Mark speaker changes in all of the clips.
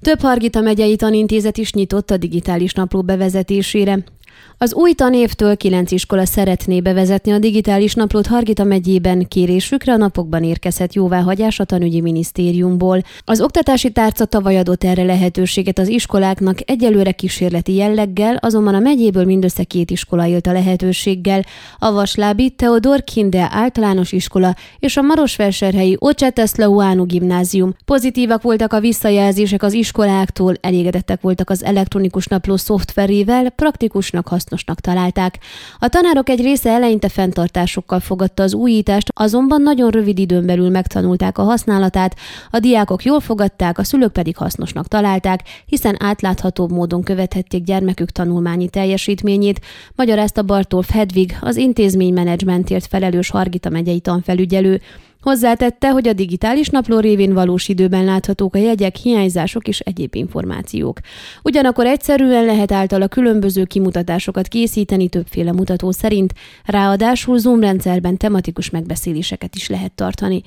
Speaker 1: Több Hargita megyei tanintézet is nyitott a digitális napló bevezetésére. Az új tanévtől kilenc iskola szeretné bevezetni a digitális naplót Hargita megyében kérésükre a napokban érkezett jóváhagyás a tanügyi minisztériumból. Az oktatási tárca tavaly adott erre lehetőséget az iskoláknak egyelőre kísérleti jelleggel, azonban a megyéből mindössze két iskola élt a lehetőséggel. A Vaslábi Teodor Kinde általános iskola és a Marosvásárhelyi Ocseteszlauánu gimnázium. Pozitívak voltak a visszajelzések az iskoláktól, elégedettek voltak az elektronikus napló szoftverével, praktikusnak hasznosnak találták. A tanárok egy része eleinte fenntartásokkal fogadta az újítást, azonban nagyon rövid időn belül megtanulták a használatát, a diákok jól fogadták, a szülők pedig hasznosnak találták, hiszen átláthatóbb módon követhették gyermekük tanulmányi teljesítményét, magyarázta Bartolf Hedvig, az intézménymenedzsmentért felelős Hargita megyei tanfelügyelő. Hozzátette, hogy a digitális napló révén valós időben láthatók a jegyek, hiányzások és egyéb információk. Ugyanakkor egyszerűen lehet általa különböző kimutatásokat készíteni többféle mutató szerint, ráadásul Zoom rendszerben tematikus megbeszéléseket is lehet tartani.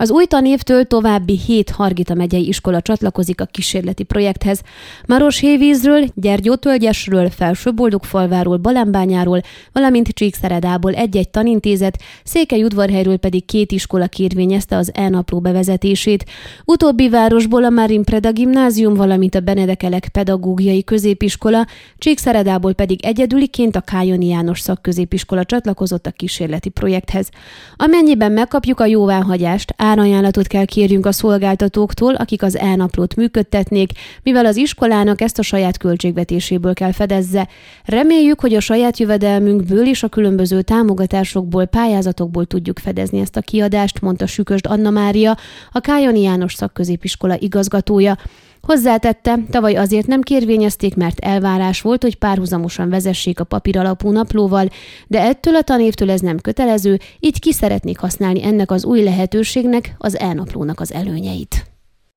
Speaker 1: Az új tanévtől további hét Hargita megyei iskola csatlakozik a kísérleti projekthez. Maros Hévízről, Gyergyótölgyesről, Felsőboldogfalváról, Balembányáról, valamint Csíkszeredából egy-egy tanintézet, Székely udvarhelyről pedig két iskola kérvényezte az e-napló bevezetését. Utóbbi városból a Marin Preda gimnázium, valamint a Benedekelek pedagógiai középiskola, Csíkszeredából pedig egyedüliként a Kájoni János szakközépiskola csatlakozott a kísérleti projekthez. Amennyiben megkapjuk a jóváhagyást, árajánlatot kell kérjünk a szolgáltatóktól, akik az elnaplót működtetnék, mivel az iskolának ezt a saját költségvetéséből kell fedezze. Reméljük, hogy a saját jövedelmünkből és a különböző támogatásokból, pályázatokból tudjuk fedezni ezt a kiadást, mondta Sükösd Anna Mária, a Kájani János szakközépiskola igazgatója. Hozzátette, tavaly azért nem kérvényezték, mert elvárás volt, hogy párhuzamosan vezessék a papíralapú naplóval, de ettől a tanévtől ez nem kötelező, így ki szeretnék használni ennek az új lehetőségnek, az elnaplónak az előnyeit.